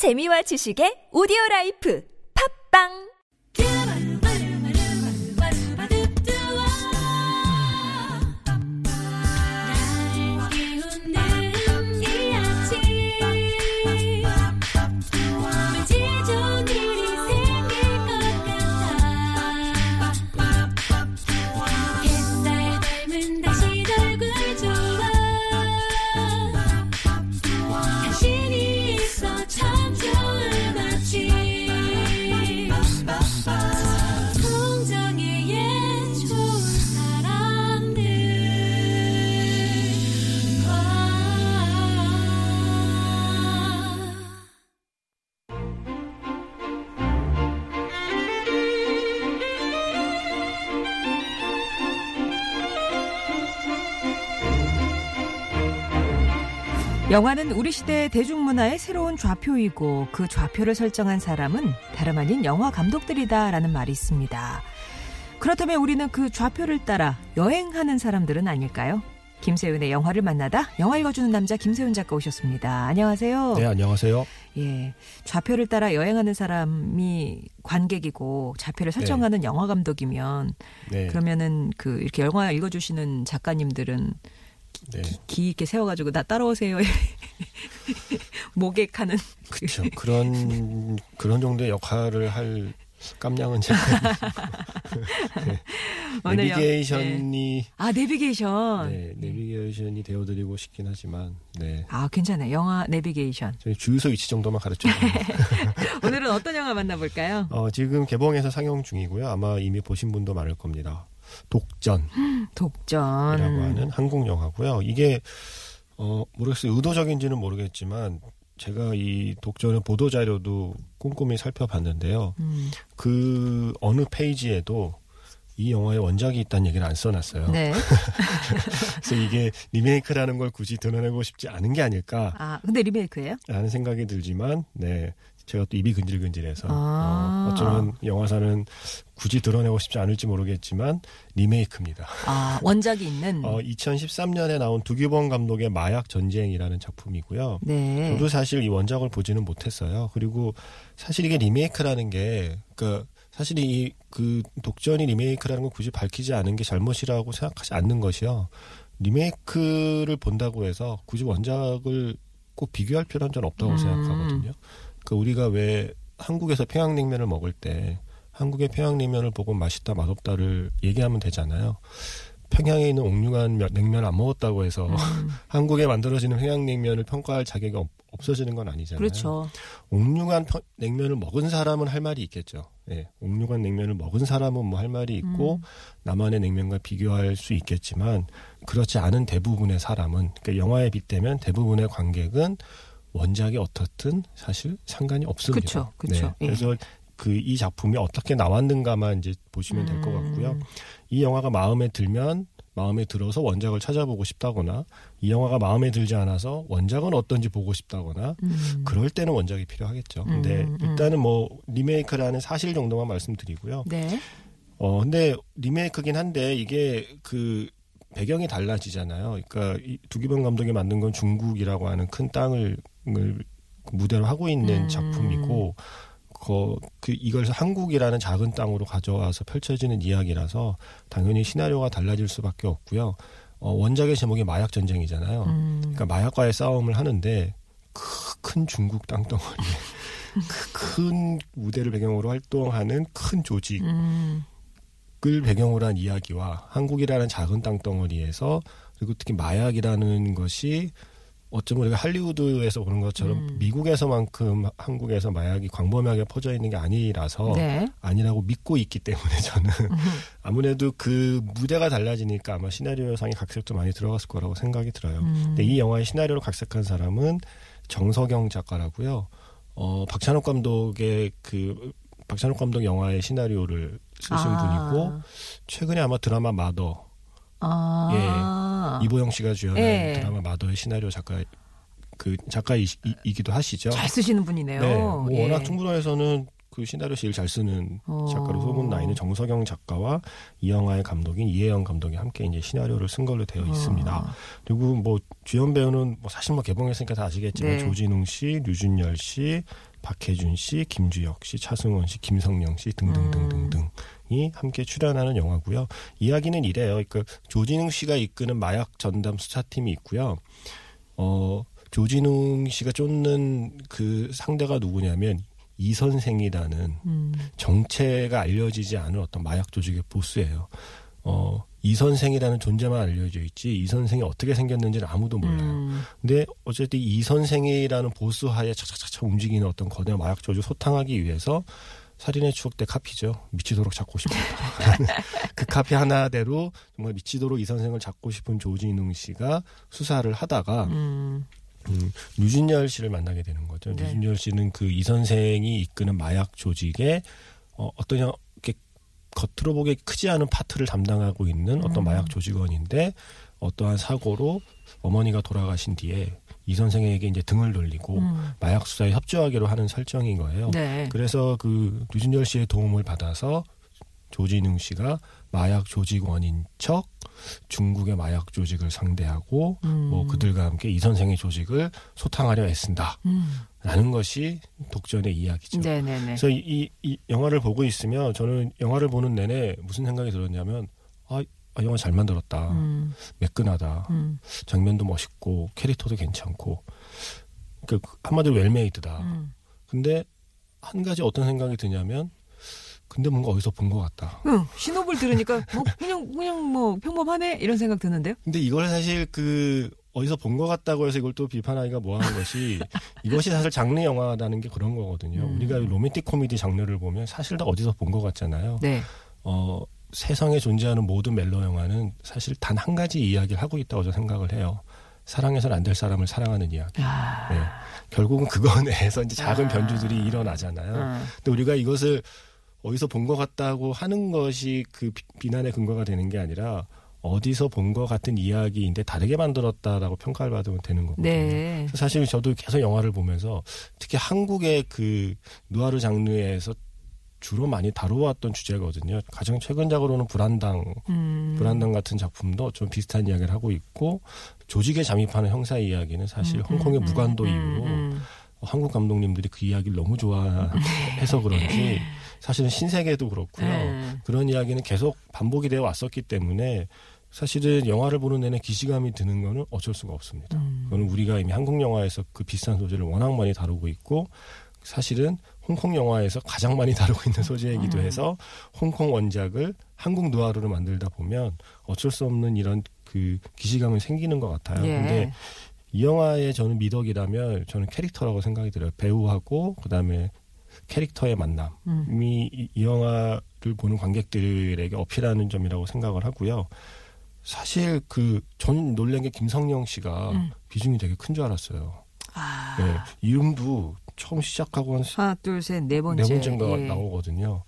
재미와 지식의 오디오 라이프. 팝빵 영화는 우리 시대 대중문화의 새로운 좌표이고 그 좌표를 설정한 사람은 다름 아닌 영화 감독들이다라는 말이 있습니다. 그렇다면 우리는 그 좌표를 따라 여행하는 사람들은 아닐까요? 김세윤의 영화를 만나다 영화 읽어주는 남자 김세윤 작가 오셨습니다. 안녕하세요. 네, 안녕하세요. 예, 좌표를 따라 여행하는 사람이 관객이고 좌표를 설정하는 영화 감독이면 네. 그러면은 그 이렇게 영화 읽어주시는 작가님들은 네. 기 있게 세워가지고 나 따라오세요. 모객하는 그 그렇죠. 그런 그런 정도의 역할을 할 깜냥은 제가 영- 내비게이션이 아 내비게이션. 네, 내비게이션이 되어드리고 싶긴 하지만 네. 아 괜찮아요. 영화 내비게이션. 저희 주유소 위치 정도만 가르쳐. 오늘은 어떤 영화 만나볼까요? 어, 지금 개봉해서 상영 중이고요. 아마 이미 보신 분도 많을 겁니다. 독전이라고 독전. 하는 한국 영화고요. 이게 어, 모르겠어요. 의도적인지는 모르겠지만 제가 이 독전의 보도 자료도 꼼꼼히 살펴봤는데요. 음, 그 어느 페이지에도 이 영화의 원작이 있다는 얘기를 안 써놨어요. 네. 그래서 이게 리메이크라는 걸 굳이 드러내고 싶지 않은 게 아닐까라는 아 근데 리메이크예요? 생각이 들지만, 네. 제가 또 입이 근질근질해서 아. 어, 어쩌면 영화사는 굳이 드러내고 싶지 않을지 모르겠지만 리메이크입니다. 아 원작이 있는. 어, 2013년에 나온 두규범 감독의 마약 전쟁이라는 작품이고요. 네. 저도 사실 이 원작을 보지는 못했어요. 그리고 사실 이게 리메이크라는 게, 그, 사실 이, 그, 독전이 리메이크라는 걸 굳이 밝히지 않은 게 잘못이라고 생각하지 않는 것이요. 리메이크를 본다고 해서 굳이 원작을 꼭 비교할 필요는 저는 없다고 음. 생각하거든요. 그, 우리가 왜 한국에서 평양냉면을 먹을 때 한국의 평양냉면을 보고 맛있다, 맛없다를 얘기하면 되잖아요. 평양에 있는 옥류관 면- 냉면 안 먹었다고 해서 음, 한국에 만들어지는 평양냉면을 평가할 자격이 없, 없어지는 건 아니잖아요. 그렇죠. 옥류관 평- 냉면을 먹은 사람은 할 말이 있겠죠. 예, 옥류관 냉면을 먹은 사람은 뭐 할 말이 있고 음. 남한의 냉면과 비교할 수 있겠지만 그렇지 않은 대부분의 사람은 그러니까 영화에 빗대면 대부분의 관객은 원작이 어떻든 사실 상관이 없습니다. 그쵸, 그쵸. 예. 그래서 그 이 작품이 어떻게 나왔는가만 이제 보시면 될 것 같고요. 음, 이 영화가 마음에 들면 마음에 들어서 원작을 찾아보고 싶다거나 이 영화가 마음에 들지 않아서 원작은 어떤지 보고 싶다거나 음. 그럴 때는 원작이 필요하겠죠. 근데 음, 음. 일단은 뭐 리메이크라는 사실 정도만 말씀드리고요. 네. 어 근데 리메이크긴 한데 이게 그 배경이 달라지잖아요. 그러니까 이 두기범 감독이 만든 건 중국이라고 하는 큰 땅을 을 무대로 하고 있는 음. 작품이고 그, 그 이걸 한국이라는 작은 땅으로 가져와서 펼쳐지는 이야기라서 당연히 시나리오가 달라질 수밖에 없고요. 어, 원작의 제목이 마약 전쟁이잖아요. 음. 그러니까 마약과의 싸움을 하는데 크- 큰 중국 땅덩어리에 그 큰 무대를 배경으로 활동하는 큰 조직을 음. 배경으로 한 이야기와 한국이라는 작은 땅덩어리에서 그리고 특히 마약이라는 것이 어쩌면 우리가 할리우드에서 보는 것처럼 음. 미국에서만큼 한국에서 마약이 광범위하게 퍼져 있는 게 아니라서 네. 아니라고 믿고 있기 때문에 저는 음. 아무래도 그 무대가 달라지니까 아마 시나리오상의 각색도 많이 들어갔을 거라고 생각이 들어요. 음. 근데 이 영화의 시나리오를 각색한 사람은 정석영 작가라고요. 어, 박찬욱 감독의 그 박찬욱 감독 영화의 시나리오를 쓰신 아. 분이고 최근에 아마 드라마 마더 아. 이보영 씨가 주연한 예. 드라마 마더의 시나리오 작가 그 작가이기도 하시죠. 잘 쓰시는 분이네요. 네, 뭐 예. 워낙 충북도에서는 그 시나리오 제일 잘 쓰는 어. 작가로 소문 나 있는 정석영 작가와 이 영화의 감독인 이혜영 감독이 함께 이제 시나리오를 쓴 걸로 되어 있습니다. 어. 그리고 뭐 주연 배우는 뭐 사실 뭐 개봉했으니까 다 아시겠지만 네. 조진웅 씨, 류준열 씨, 박해준 씨, 김주혁 씨, 차승원 씨, 김성령 씨 등등등등등 이 함께 출연하는 영화고요. 이야기는 이래요. 그러니까 조진웅 씨가 이끄는 마약 전담 수사팀이 있고요. 어 조진웅 씨가 쫓는 그 상대가 누구냐면 이 선생이라는 음. 정체가 알려지지 않은 어떤 마약 조직의 보스예요. 어, 이 선생이라는 존재만 알려져 있지 이 선생이 어떻게 생겼는지는 아무도 몰라요. 음. 근데 어쨌든 이 선생이라는 보스 하에 착착착착 움직이는 어떤 거대한 마약 조직 소탕하기 위해서 살인의 추억 때 카피죠. 미치도록 잡고 싶다. 그 카피 하나대로 정말 미치도록 이 선생을 잡고 싶은 조진웅 씨가 수사를 하다가 음. 음, 류준열 씨를 만나게 되는 거죠. 네. 류준열 씨는 그 이 선생이 이끄는 마약 조직의 어, 어떤 형- 이렇게 겉으로 보기에 크지 않은 파트를 담당하고 있는 어떤 음. 마약 조직원인데 어떠한 사고로 어머니가 돌아가신 뒤에 이 선생에게 이제 등을 돌리고 음. 마약 수사에 협조하기로 하는 설정인 거예요. 네. 그래서 그 류준열 씨의 도움을 받아서 조진웅 씨가 마약 조직원인 척 중국의 마약 조직을 상대하고 음. 뭐 그들과 함께 이 선생의 조직을 소탕하려 애쓴다라는 음. 것이 독전의 이야기죠. 네네네. 그래서 이, 이- 이 영화를 보고 있으면 저는 영화를 보는 내내 무슨 생각이 들었냐면 아, 아, 영화 잘 만들었다. 음. 매끈하다. 음. 장면도 멋있고 캐릭터도 괜찮고 그 한마디로 웰메이드다. 음. 근데 한 가지 어떤 생각이 드냐면 근데 뭔가 어디서 본 것 같다. 응, 신호를 들으니까 뭐 그냥 그냥 뭐 평범하네 이런 생각 드는데요. 근데 이걸 사실 그 어디서 본 것 같다고 해서 이걸 또 비판하기가 뭐하는 것이 이것이 사실 장르 영화라는 게 그런 거거든요. 음. 우리가 로맨틱 코미디 장르를 보면 사실 다 어디서 본 것 같잖아요. 네. 어, 세상에 존재하는 모든 멜로 영화는 사실 단 한 가지 이야기를 하고 있다고 저는 생각을 해요. 사랑해서는 안 될 사람을 사랑하는 이야기. 아. 네. 결국은 그거 내에서 이제 작은 아. 변주들이 일어나잖아요. 음. 근데 우리가 이것을 어디서 본 것 같다고 하는 것이 그 비- 비난의 근거가 되는 게 아니라 어디서 본 것 같은 이야기인데 다르게 만들었다라고 평가를 받으면 되는 거거든요. 네. 사실 저도 계속 영화를 보면서 특히 한국의 그 누아르 장르에서 주로 많이 다루어왔던 주제거든요. 가장 최근작으로는 불안당, 음. 불안당 같은 작품도 좀 비슷한 이야기를 하고 있고 조직에 잠입하는 형사 이야기는 사실 음, 홍콩의 음, 무관도 음, 이후로 음. 한국 감독님들이 그 이야기를 너무 좋아해서 그런지 사실은 신세계도 그렇고요. 네. 그런 이야기는 계속 반복이 되어 왔었기 때문에 사실은 영화를 보는 내내 기시감이 드는 거는 어쩔 수가 없습니다. 음. 그거는 우리가 이미 한국 영화에서 그 비슷한 소재를 워낙 많이 다루고 있고 사실은 홍콩 영화에서 가장 많이 다루고 있는 소재이기도 음. 해서 홍콩 원작을 한국 누아르로 만들다 보면 어쩔 수 없는 이런 그 기시감이 생기는 것 같아요. 예. 근데 이 영화의 저는 미덕이라면 저는 캐릭터라고 생각이 들어요. 배우하고 그다음에 캐릭터의 만남이 음. 이, 이 영화를 보는 관객들에게 어필하는 점이라고 생각을 하고요. 사실 그 전 놀란 게 김성령 씨가 음. 비중이 되게 큰 줄 알았어요. 아. 네, 이름도 처음 시작하고 한 하나, 둘, 셋, 네 번째. 네 번째인가 예. 나오거든요.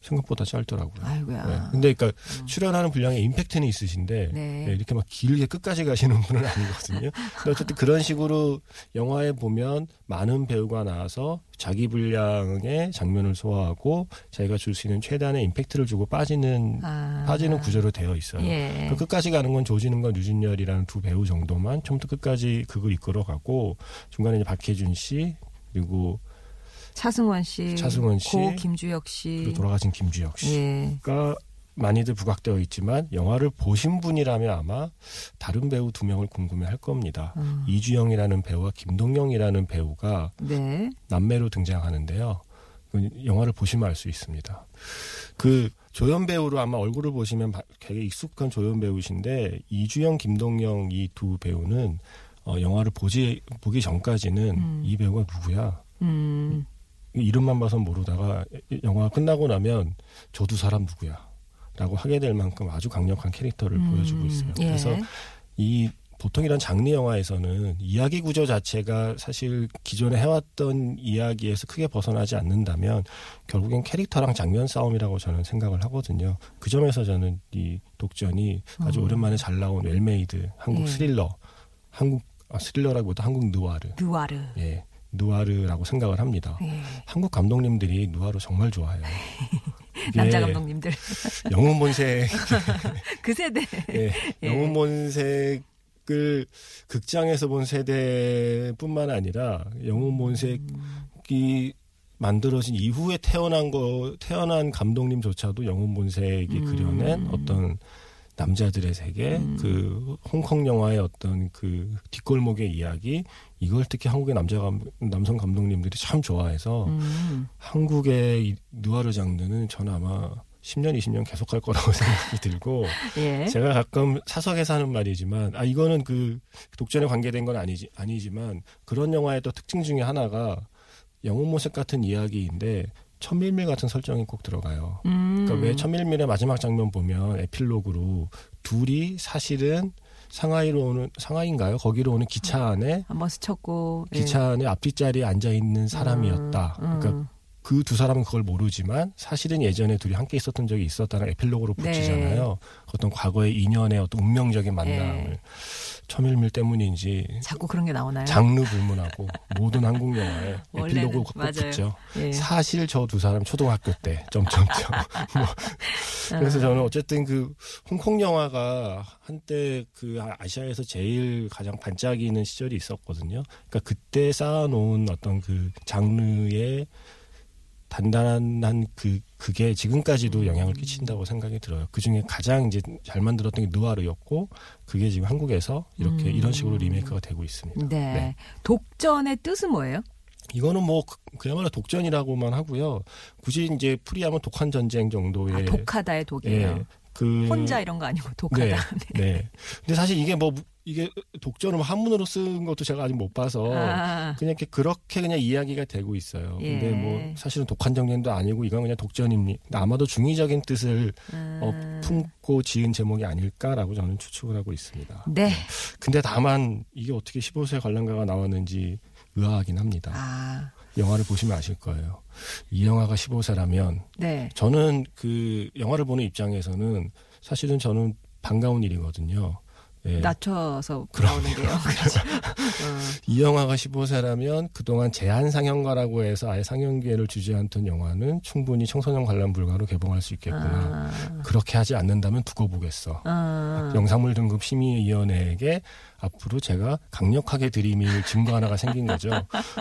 생각보다 짧더라고요. 아이고야. 네. 근데 그러니까 음. 출연하는 분량의 임팩트는 있으신데 네. 네, 이렇게 막 길게 끝까지 가시는 분은 아니거든요. 근데 어쨌든 그런 식으로 영화에 보면 많은 배우가 나와서 자기 분량의 장면을 소화하고 자기가 줄 수 있는 최대한의 임팩트를 주고 빠지는 아. 빠지는 구조로 되어 있어요. 예. 그 끝까지 가는 건 조진웅과 류준열이라는 두 배우 정도만 처음부터 끝까지 그걸 이끌어가고 중간에 이제 박해준 씨 그리고 차승원 씨, 차승원 씨, 고 김주혁 씨, 그리고 돌아가신 김주혁 씨. 예. 가 많이들 부각되어 있지만 영화를 보신 분이라면 아마 다른 배우 두 명을 궁금해할 겁니다. 음. 이주영이라는 배우와 김동영이라는 배우가 네. 남매로 등장하는데요. 그 영화를 보시면 알 수 있습니다. 그 조연 배우로 아마 얼굴을 보시면 바- 되게 익숙한 조연 배우신데 이주영, 김동영 이 두 배우는 어, 영화를 보지 보기 전까지는 음. 이 배우가 누구야? 음. 이름만 봐서 모르다가 영화 끝나고 나면 저두 사람 누구야? 라고 하게 될 만큼 아주 강력한 캐릭터를 음. 보여주고 있어요. 예. 그래서 이 보통 이런 장르 영화에서는 이야기 구조 자체가 사실 기존에 해왔던 이야기에서 크게 벗어나지 않는다면 결국엔 캐릭터랑 장면 싸움이라고 저는 생각을 하거든요. 그 점에서 저는 이 독전이 아주 음. 오랜만에 잘 나온 well-made 한국 예. 스릴러, 한국 아, 스릴러라기보다 한국 느와르, 누아르. 예, 느와르라고 생각을 합니다. 예. 한국 감독님들이 누아르 정말 좋아해요. 남자 감독님들 영웅 본색, 그 세대. 예, 예. 영웅 본색을 극장에서 본 세대뿐만 아니라 영웅 본색 영화책이 만들어진 이후에 태어난 거 태어난 감독님조차도 영혼 본색이 음. 그려낸 어떤 남자들의 세계, 음. 그 홍콩 영화의 어떤 그 뒷골목의 이야기 이걸 특히 한국의 남자 감, 남성 감독님들이 참 좋아해서 음. 한국의 이 누아르 장르는 저는 아마 10년, 20년 계속 갈 거라고 생각이 들고 예. 제가 가끔 사석에서 하는 말이지만 아 이거는 그 독전에 관계된 건 아니지 아니지만 그런 영화의 또 특징 중에 하나가 영혼 모색 같은 이야기인데 천밀밀 같은 설정이 꼭 들어가요. 음. 그러니까 왜 천밀밀의 마지막 장면 보면 에필로그로 둘이 사실은 상하이로 오는 상하이인가요? 거기로 오는 기차 안에 한번 스쳤고 예. 기차 안에 앞뒷자리에 앉아 있는 사람이었다. 음, 음. 그러니까 그 두 사람은 그걸 모르지만 사실은 예전에 둘이 함께 있었던 적이 있었다는 에필로그로 네. 붙이잖아요. 어떤 과거의 인연의 어떤 운명적인 만남을 네. 천밀밀 때문인지 자꾸 그런 게 나오나요? 장르 불문하고 모든 한국 영화에 에필로그가 꼭 맞아요. 붙죠. 예. 사실 저 두 사람 초등학교 때 점점점. 뭐 그래서 저는 어쨌든 그 홍콩 영화가 한때 그 아시아에서 제일 가장 반짝이는 시절이 있었거든요. 그러니까 그때 쌓아놓은 어떤 그 장르의 단단한 그 그게 지금까지도 영향을 끼친다고 생각이 들어요. 그 중에 가장 이제 잘 만들었던 게 느와르였고 그게 지금 한국에서 이렇게 음. 이런 식으로 리메이크가 되고 있습니다. 네. 독전의 뜻은 뭐예요? 이거는 뭐 그- 그야말로 독전이라고만 하고요. 굳이 이제 풀이하면 독한 전쟁 정도의 아, 독하다의 독이에요. 예, 그 혼자 이런 거 아니고 독하다. 네, 네. 네. 근데 사실 이게 뭐 이게 독전을 한문으로 쓴 것도 제가 아직 못 봐서 아, 그냥 이렇게 그렇게 그냥 이야기가 되고 있어요. 예. 근데 뭐 사실은 독한 전쟁도 아니고 이건 그냥 독전입니다. 아마도 중의적인 뜻을 어, 음. 품고 지은 제목이 아닐까라고 저는 추측을 하고 있습니다. 네. 근데 다만 이게 어떻게 15세 관람가가 나왔는지 의아하긴 합니다. 아, 영화를 보시면 아실 거예요. 이 영화가 15세라면 네. 저는 그 영화를 보는 입장에서는 사실은 저는 반가운 일이거든요. 예. 낮춰서 나오는 게요. 그렇죠. 어, 이 영화가 15세라면 그동안 제한 상영가라고 해서 아예 상영 기회를 주지 않던 영화는 충분히 청소년 관람 불가로 개봉할 수 있겠구나. 아, 그렇게 하지 않는다면 두고 보겠어. 아, 영상물 등급 심의위원회에게 앞으로 제가 강력하게 들이밀 증거 하나가 생긴 거죠.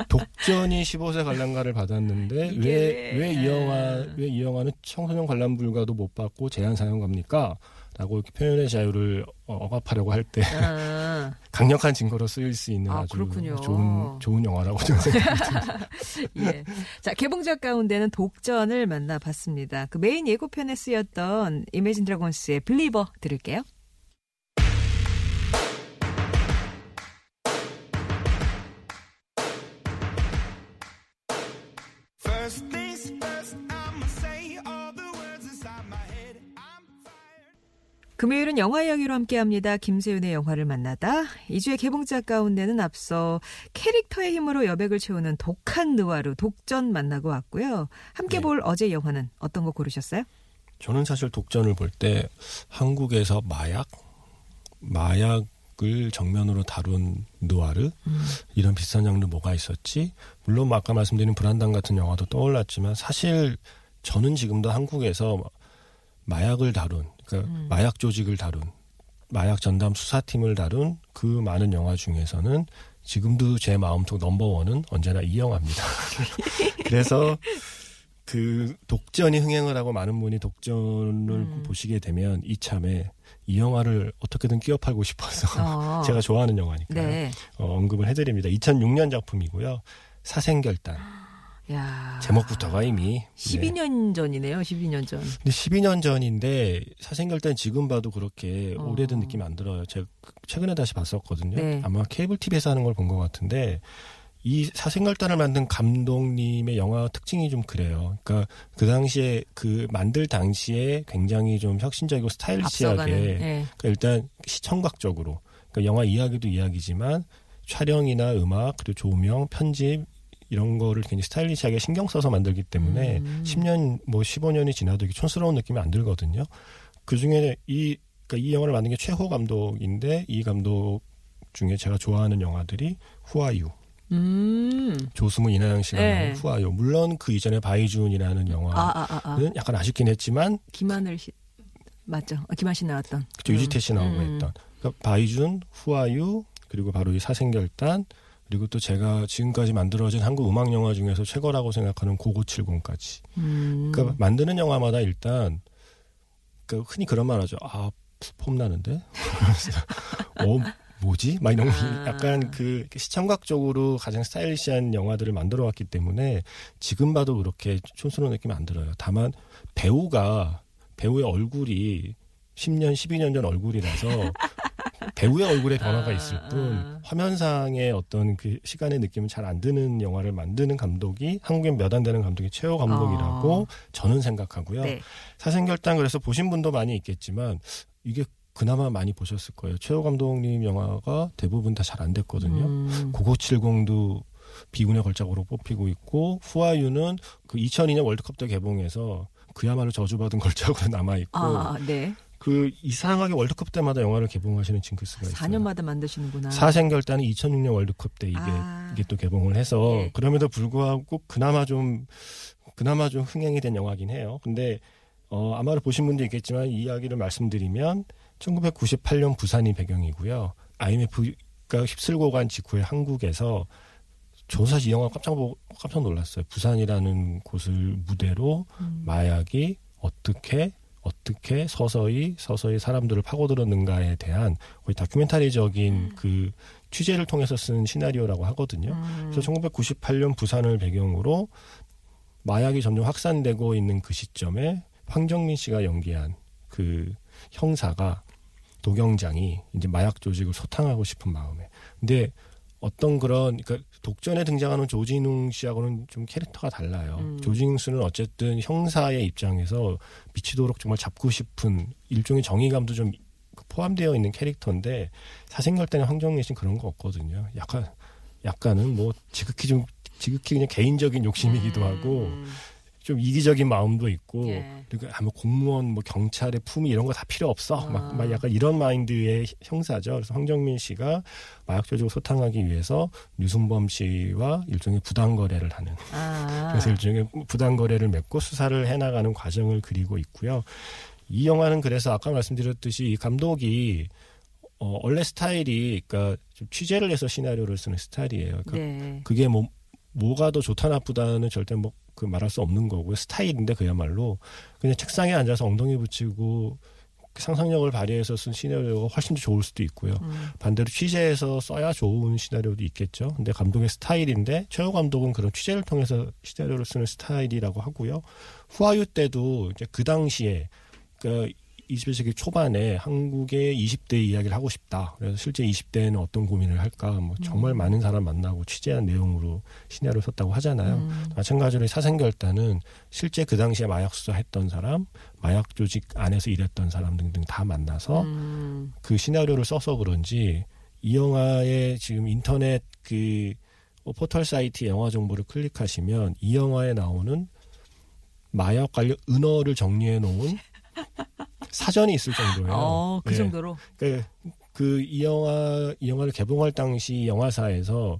독전이 15세 관람가를 받았는데 왜 왜 이 왜, 영화 아. 왜 이 영화는 청소년 관람 불가도 못 받고 제한 상영갑니까? 라고 이렇게 표현의 자유를 어, 억압하려고 할때 아, 강력한 증거로 쓰일 수 있는 아, 아, 주 그렇군요. 좋은 좋은 영화라고 저는 생각합니다. 예. 자, 개봉작 가운데는 독전을 만나봤습니다. 그 메인 예고편에 쓰였던 이매진 드래곤스의 Believer 들을게요. 금요일은 영화 이야기로 함께합니다. 김세윤의 영화를 만나다. 이주의 개봉작 가운데는 앞서 캐릭터의 힘으로 여백을 채우는 독한 느와르 독전 만나고 왔고요. 함께 네. 볼 어제 영화는 어떤 거 고르셨어요? 저는 사실 독전을 볼 때 한국에서 마약 마약 을 정면으로 다룬 느와르 이런 비슷한 장르 뭐가 있었지? 물론 뭐 아까 말씀드린 불안당 같은 영화도 떠올랐지만 사실 저는 지금도 한국에서 마약을 다룬 그러니까 마약 조직을 다룬 마약 전담 수사팀을 다룬 그 많은 영화 중에서는 지금도 제 마음속 넘버원은 언제나 이 영화입니다. 그래서 그 독전이 흥행을 하고 많은 분이 독전을 음. 보시게 되면 이참에 이 영화를 어떻게든 끼어 팔고 싶어서 어. 제가 좋아하는 영화니까 네. 어, 언급을 해드립니다. 2006년 작품이고요. 사생결단 야. 제목부터가 이미 네. 12년 전이네요. 12년 전. 근데 12년 전인데 사생결단 지금 봐도 그렇게 어. 오래된 느낌이 안 들어요. 제가 최근에 다시 봤었거든요. 네. 아마 케이블 TV에서 하는 걸 본 것 같은데 이 사생결단을 만든 감독님의 영화 특징이 좀 그래요. 그러니까 그 당시에 그 만들 당시에 굉장히 좀 혁신적이고 스타일리시하게. 예. 그러니까 일단 시청각적으로 그러니까 영화 이야기도 이야기지만 촬영이나 음악 그리고 조명 편집 이런 거를 굉장히 스타일리시하게 신경 써서 만들기 때문에 음. 10년 뭐 15년이 지나도 이게 촌스러운 느낌이 안 들거든요. 그 중에 이 그러니까 이 영화를 만든 게 최호 감독인데 이 감독 중에 제가 좋아하는 영화들이 후아유, 음. 조승우 이나영 씨가 네. 후아유. 물론 그 이전에 바이준이라는 영화는 아, 아, 아, 아. 약간 아쉽긴 했지만 김하늘 씨. 맞죠. 아, 김한 씨 나왔던. 그때 유지태 씨 나오고 음. 했던 그러니까 바이준, 후아유 그리고 바로 이 사생결단 그리고 또 제가 지금까지 만들어진 한국 음악 영화 중에서 최고라고 생각하는 고고70까지. 음. 그러니까 만드는 영화마다 일단 그 흔히 그런 말 하죠. 아, 폼 나는데? 어, 뭐지? 막 이런 아. 약간 그 시청각적으로 가장 스타일리시한 영화들을 만들어 왔기 때문에 지금 봐도 그렇게 촌스러운 느낌 안 들어요. 다만 배우가 배우의 얼굴이 10년, 12년 전 얼굴이라서 배우의 얼굴에 변화가 아, 있을 뿐 아. 화면상의 어떤 그 시간의 느낌은 잘 안 드는 영화를 만드는 감독이 한국엔 몇 안 되는 감독이 최호 감독이라고 저는 생각하고요. 아. 네. 사생결단 그래서 보신 분도 많이 있겠지만 이게 그나마 많이 보셨을 거예요. 최호 감독님 영화가 대부분 다 잘 안 됐거든요. 음. 9970도 비운의 걸작으로 뽑히고 있고 후아유는 그 2002년 월드컵 때 개봉해서 그야말로 저주받은 걸작으로 남아 있고 아, 네. 그 이상하게 월드컵 때마다 영화를 개봉하시는 징크스가 있어요. 4년마다 만드시는구나. 사생결단이 2006년 월드컵 때 이게 아. 이게 또 개봉을 해서 예. 그럼에도 불구하고 그나마 좀 그나마 좀 흥행이 된 영화긴 해요. 근데 어 아마도 보신 분도 있겠지만 이 이야기를 말씀드리면 1998년 부산이 배경이고요. IMF가 휩쓸고 간 직후에 한국에서 저도 사실 이 영화 깜짝 보고 깜짝 놀랐어요. 부산이라는 곳을 무대로 음. 마약이 어떻게 어떻게 서서히 서서히 사람들을 파고들었는가에 대한 거의 다큐멘터리적인 그 취재를 통해서 쓴 시나리오라고 하거든요. 음. 그래서 1998년 부산을 배경으로 마약이 점점 확산되고 있는 그 시점에 황정민 씨가 연기한 그 형사가 도경장이 이제 마약 조직을 소탕하고 싶은 마음에. 근데 어떤 그런 그러니까 독전에 등장하는 조진웅 씨하고는 좀 캐릭터가 달라요. 음. 조진웅 씨는 어쨌든 형사의 입장에서 미치도록 정말 잡고 싶은 일종의 정의감도 좀 포함되어 있는 캐릭터인데 사생결단의 황정민 씨는 그런 거 없거든요. 약간 약간은 뭐 지극히 좀 지극히 그냥 개인적인 욕심이기도 하고 음. 좀 이기적인 마음도 있고 예. 그리고 아뭐 공무원 뭐 경찰의 품위 이런 거 다 필요 없어 막, 아. 막 약간 이런 마인드의 형사죠 그래서 황정민 씨가 마약 조직을 소탕하기 위해서 류순범 씨와 일종의 부당 거래를 하는 아. 그래서 일종의 부당 거래를 맺고 수사를 해나가는 과정을 그리고 있고요 이 영화는 그래서 아까 말씀드렸듯이 이 감독이 어, 원래 스타일이 그러니까 좀 취재를 해서 시나리오를 쓰는 스타일이에요 그러니까 네. 그게 뭐 뭐가 더 좋다 나쁘다는 절대 뭐 그 말할 수 없는 거고요. 스타일인데 그야말로 그냥 책상에 앉아서 엉덩이 붙이고 그 상상력을 발휘해서 쓴 시나리오가 훨씬 더 좋을 수도 있고요. 음. 반대로 취재해서 써야 좋은 시나리오도 있겠죠. 근데 감독의 스타일인데 최호 감독은 그런 취재를 통해서 시나리오를 쓰는 스타일이라고 하고요. 후아유 때도 이제 그 당시에 그 21세기 초반에 한국의 20대 이야기를 하고 싶다. 그래서 실제 20대에는 어떤 고민을 할까? 뭐 정말 많은 사람 만나고 취재한 내용으로 시나리오 썼다고 하잖아요. 음. 마찬가지로 이 사생결단은 실제 그 당시에 마약 수사했던 사람, 마약 조직 안에서 일했던 사람 등등 다 만나서 음. 그 시나리오를 써서 그런지 이 영화의 지금 인터넷 그 포털 사이트 영화 정보를 클릭하시면 이 영화에 나오는 마약 관련 은어를 정리해 놓은 사전이 있을 정도예요. 어, 그 예. 정도로. 그이 영화 이 영화를 개봉할 당시 영화사에서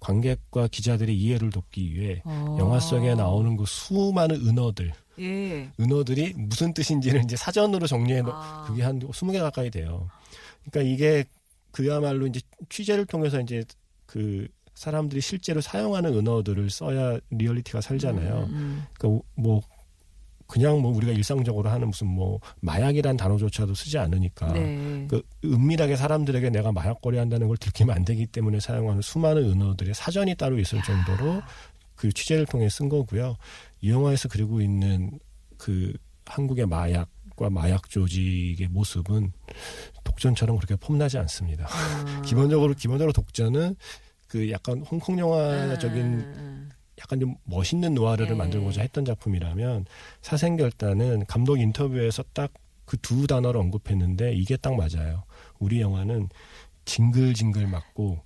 관객과 기자들의 이해를 돕기 위해 어. 영화 속에 나오는 그 수많은 은어들 예. 은어들이 무슨 뜻인지를 이제 사전으로 정리해 놓 아. 그게 한 20개 가까이 돼요. 그러니까 이게 그야말로 이제 취재를 통해서 이제 그 사람들이 실제로 사용하는 은어들을 써야 리얼리티가 살잖아요. 음, 그러니까 뭐 그냥 뭐 우리가 일상적으로 하는 무슨 뭐 마약이란 단어조차도 쓰지 않으니까 네. 그 은밀하게 사람들에게 내가 마약거리 한다는 걸 들키면 안 되기 때문에 사용하는 수많은 은어들의 사전이 따로 있을 정도로 그 취재를 통해 쓴 거고요. 이 영화에서 그리고 있는 그 한국의 마약 과 마약 조직의 모습은 독전처럼 그렇게 폼나지 않습니다. 아. 기본적으로 기본적으로 독전은 그 약간 홍콩 영화적인 아, 약간 좀 멋있는 노아르를 네. 만들고자 했던 작품이라면 사생결단은 감독 인터뷰에서 딱 그 두 단어를 언급했는데 이게 딱 맞아요. 우리 영화는 징글징글 맞고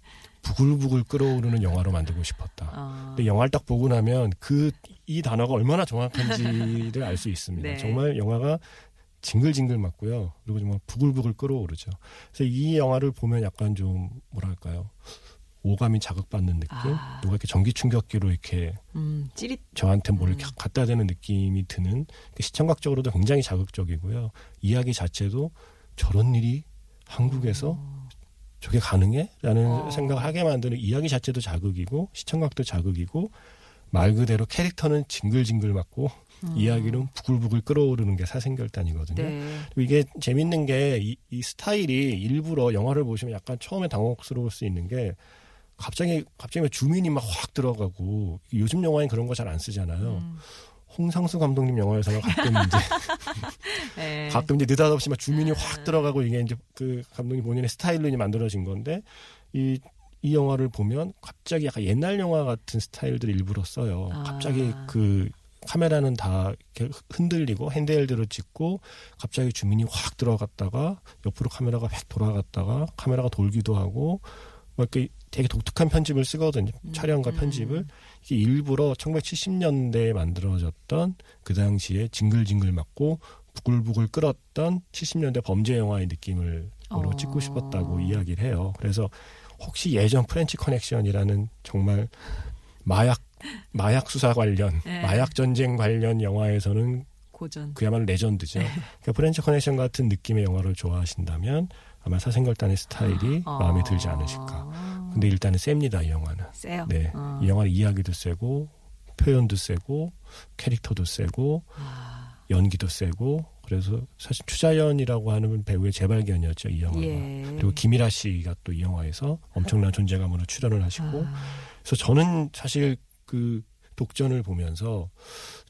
부글부글 끓어오르는 영화로 만들고 싶었다. 아. 근데 영화를 딱 보고 나면 그 이 단어가 얼마나 정확한지를 알 수 있습니다. 네. 정말 영화가 징글징글 맞고요. 그리고 정말 부글부글 끓어오르죠. 그래서 이 영화를 보면 약간 좀 뭐랄까요. 오감이 자극받는 느낌? 아. 누가 이렇게 전기 충격기로 이렇게 음, 찌릿. 저한테 뭘 음. 갖다 대는 느낌이 드는 그 시청각적으로도 굉장히 자극적이고요. 이야기 자체도 저런 일이 한국에서 어. 저게 가능해? 라는 어. 생각을 하게 만드는 이야기 자체도 자극이고 시청각도 자극이고 말 그대로 캐릭터는 징글징글 맞고 이야기는 부글부글 끓어오르는 게 사생결단이거든요. 음. 네. 이게 재밌는 게이 스타일이 일부러 영화를 보시면 약간 처음에 당혹스러울 수 있는 게 갑자기 갑자기 주민이 막 확 들어가고 요즘 영화엔 그런 거 잘 안 쓰잖아요. 음. 홍상수 감독님 영화에서는 가끔 이제 네. 가끔 이제 느닷없이 막 주민이 확 들어가고 이게 이제 그 감독님 본인의 스타일로 이제 만들어진 건데 이, 이 영화를 보면 갑자기 약간 옛날 영화 같은 스타일들을 일부러 써요. 아. 갑자기 그 카메라는 다 이렇게 흔들리고 핸드헬드로 찍고 갑자기 주민이 확 들어갔다가 옆으로 카메라가 획 돌아갔다가 카메라가 돌기도 하고 뭐 이렇게 되게 독특한 편집을 쓰거든요. 촬영과 편집을 이게 일부러 1970년대에 만들어졌던 그 당시에 징글징글 맞고 부글부글 끓었던 70년대 범죄 영화의 느낌을 으로 어. 찍고 싶었다고 이야기를 해요. 그래서 혹시 예전 French Connection이라는 정말 마약 마약 수사 관련 네. 마약 전쟁 관련 영화에서는 고전. 그야말로 legend죠. 그러니까 French Connection 같은 느낌의 영화를 좋아하신다면 아마 사생결단의 스타일이 어. 마음에 들지 않으실까. 근데 일단은 셉니다 이 영화는. 세요. 네, 어. 이 영화는 이야기도 세고 표현도 세고 캐릭터도 세고 아. 연기도 세고 그래서 사실 추자연이라고 하는 배우의 재발견이었죠 이 영화가. 예. 그리고 김일아 씨가 또 이 영화에서 엄청난 존재감으로 출연을 하시고 아. 그래서 저는 사실 그 독전을 보면서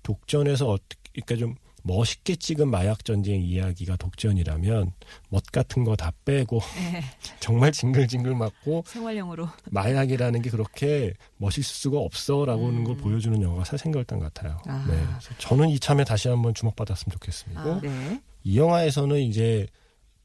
독전에서 어떻게 그러니까 좀 멋있게 찍은 마약 전쟁 이야기가 독전이라면 멋 같은 거 다 빼고 예. 정말 징글징글 맞고 생활용으로. 마약이라는 게 그렇게 멋있을 수가 없어라고 하는 걸 음. 보여주는 영화가 사생결단 같아요. 아. 네. 저는 이참에 다시 한번 주목받았으면 좋겠습니다. 아, 네. 이 영화에서는 이제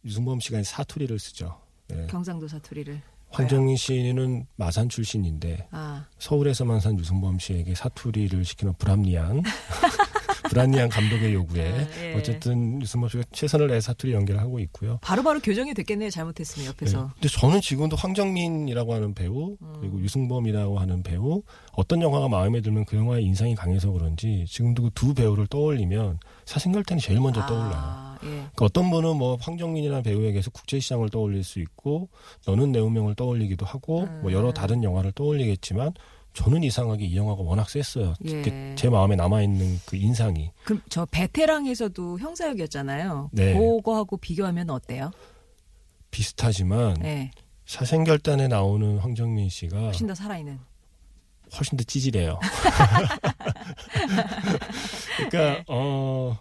유승범 씨가 사투리를 쓰죠. 네. 경상도 사투리를. 황정민 씨는 마산 출신인데 아. 서울에서만 산 유승범 씨에게 사투리를 시키는 불합리한 불합리한 감독의 요구에 아, 예. 어쨌든 유승범 씨가 최선을 다해 사투리 연기를 하고 있고요. 바로 바로 교정이 됐겠네요. 잘못했으면 네. 옆에서. 근데 저는 지금도 황정민이라고 하는 배우 음. 그리고 유승범이라고 하는 배우 어떤 영화가 마음에 들면 그 영화의 인상이 강해서 그런지 지금도 그 두 배우를 떠올리면 사생결단이 제일 먼저 떠올라요. 아, 예. 그러니까 어떤 분은 뭐 황정민이라는 배우에게서 국제시장을 떠올릴 수 있고 너는 내 운명을 떠올리기도 하고 뭐 여러 음. 다른 영화를 떠올리겠지만 저는 이상하게 이 영화가 워낙 셌어요. 예. 그제 마음에 남아 있는 그 인상이 그럼 저 베테랑에서도 형사역이었잖아요. 네. 그거하고 비교하면 어때요? 비슷하지만 네. 사생결단에 나오는 황정민 씨가 훨씬 더 살아있는. 훨씬 더 찌질해요. 그러니까 어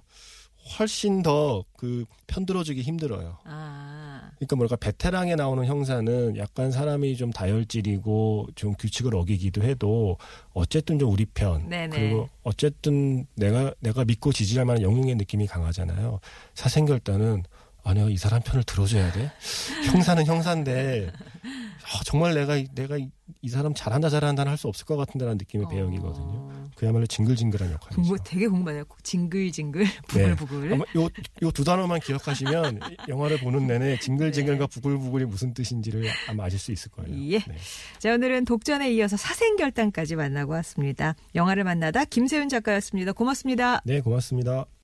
훨씬 더 그 편들어주기 힘들어요. 아. 그러니까 뭐랄까 베테랑에 나오는 형사는 약간 사람이 좀 다혈질이고 좀 규칙을 어기기도 해도 어쨌든 좀 우리 편 네네. 그리고 어쨌든 내가 내가 믿고 지지할 만한 영웅의 느낌이 강하잖아요. 사생결단은 아니야 이 사람 편을 들어줘야 돼. 형사는 형사인데 아, 정말 내가 이- 내가 이, 이 사람 잘한다 잘한다는 할 수 없을 것 같은데라는 느낌의 배역이거든요. 어. 그야말로 징글징글한 역할이죠. 궁금, 되게 궁금하네요. 징글징글, 네. 부글부글. 아마 요, 요 두 단어만 기억하시면 영화를 보는 내내 징글징글과 부글부글이 무슨 뜻인지를 아마 아실 수 있을 거예요. 예. 네. 자, 오늘은 독전에 이어서 사생결단까지 만나고 왔습니다. 영화를 만나다 김세윤 작가였습니다. 고맙습니다. 네, 고맙습니다.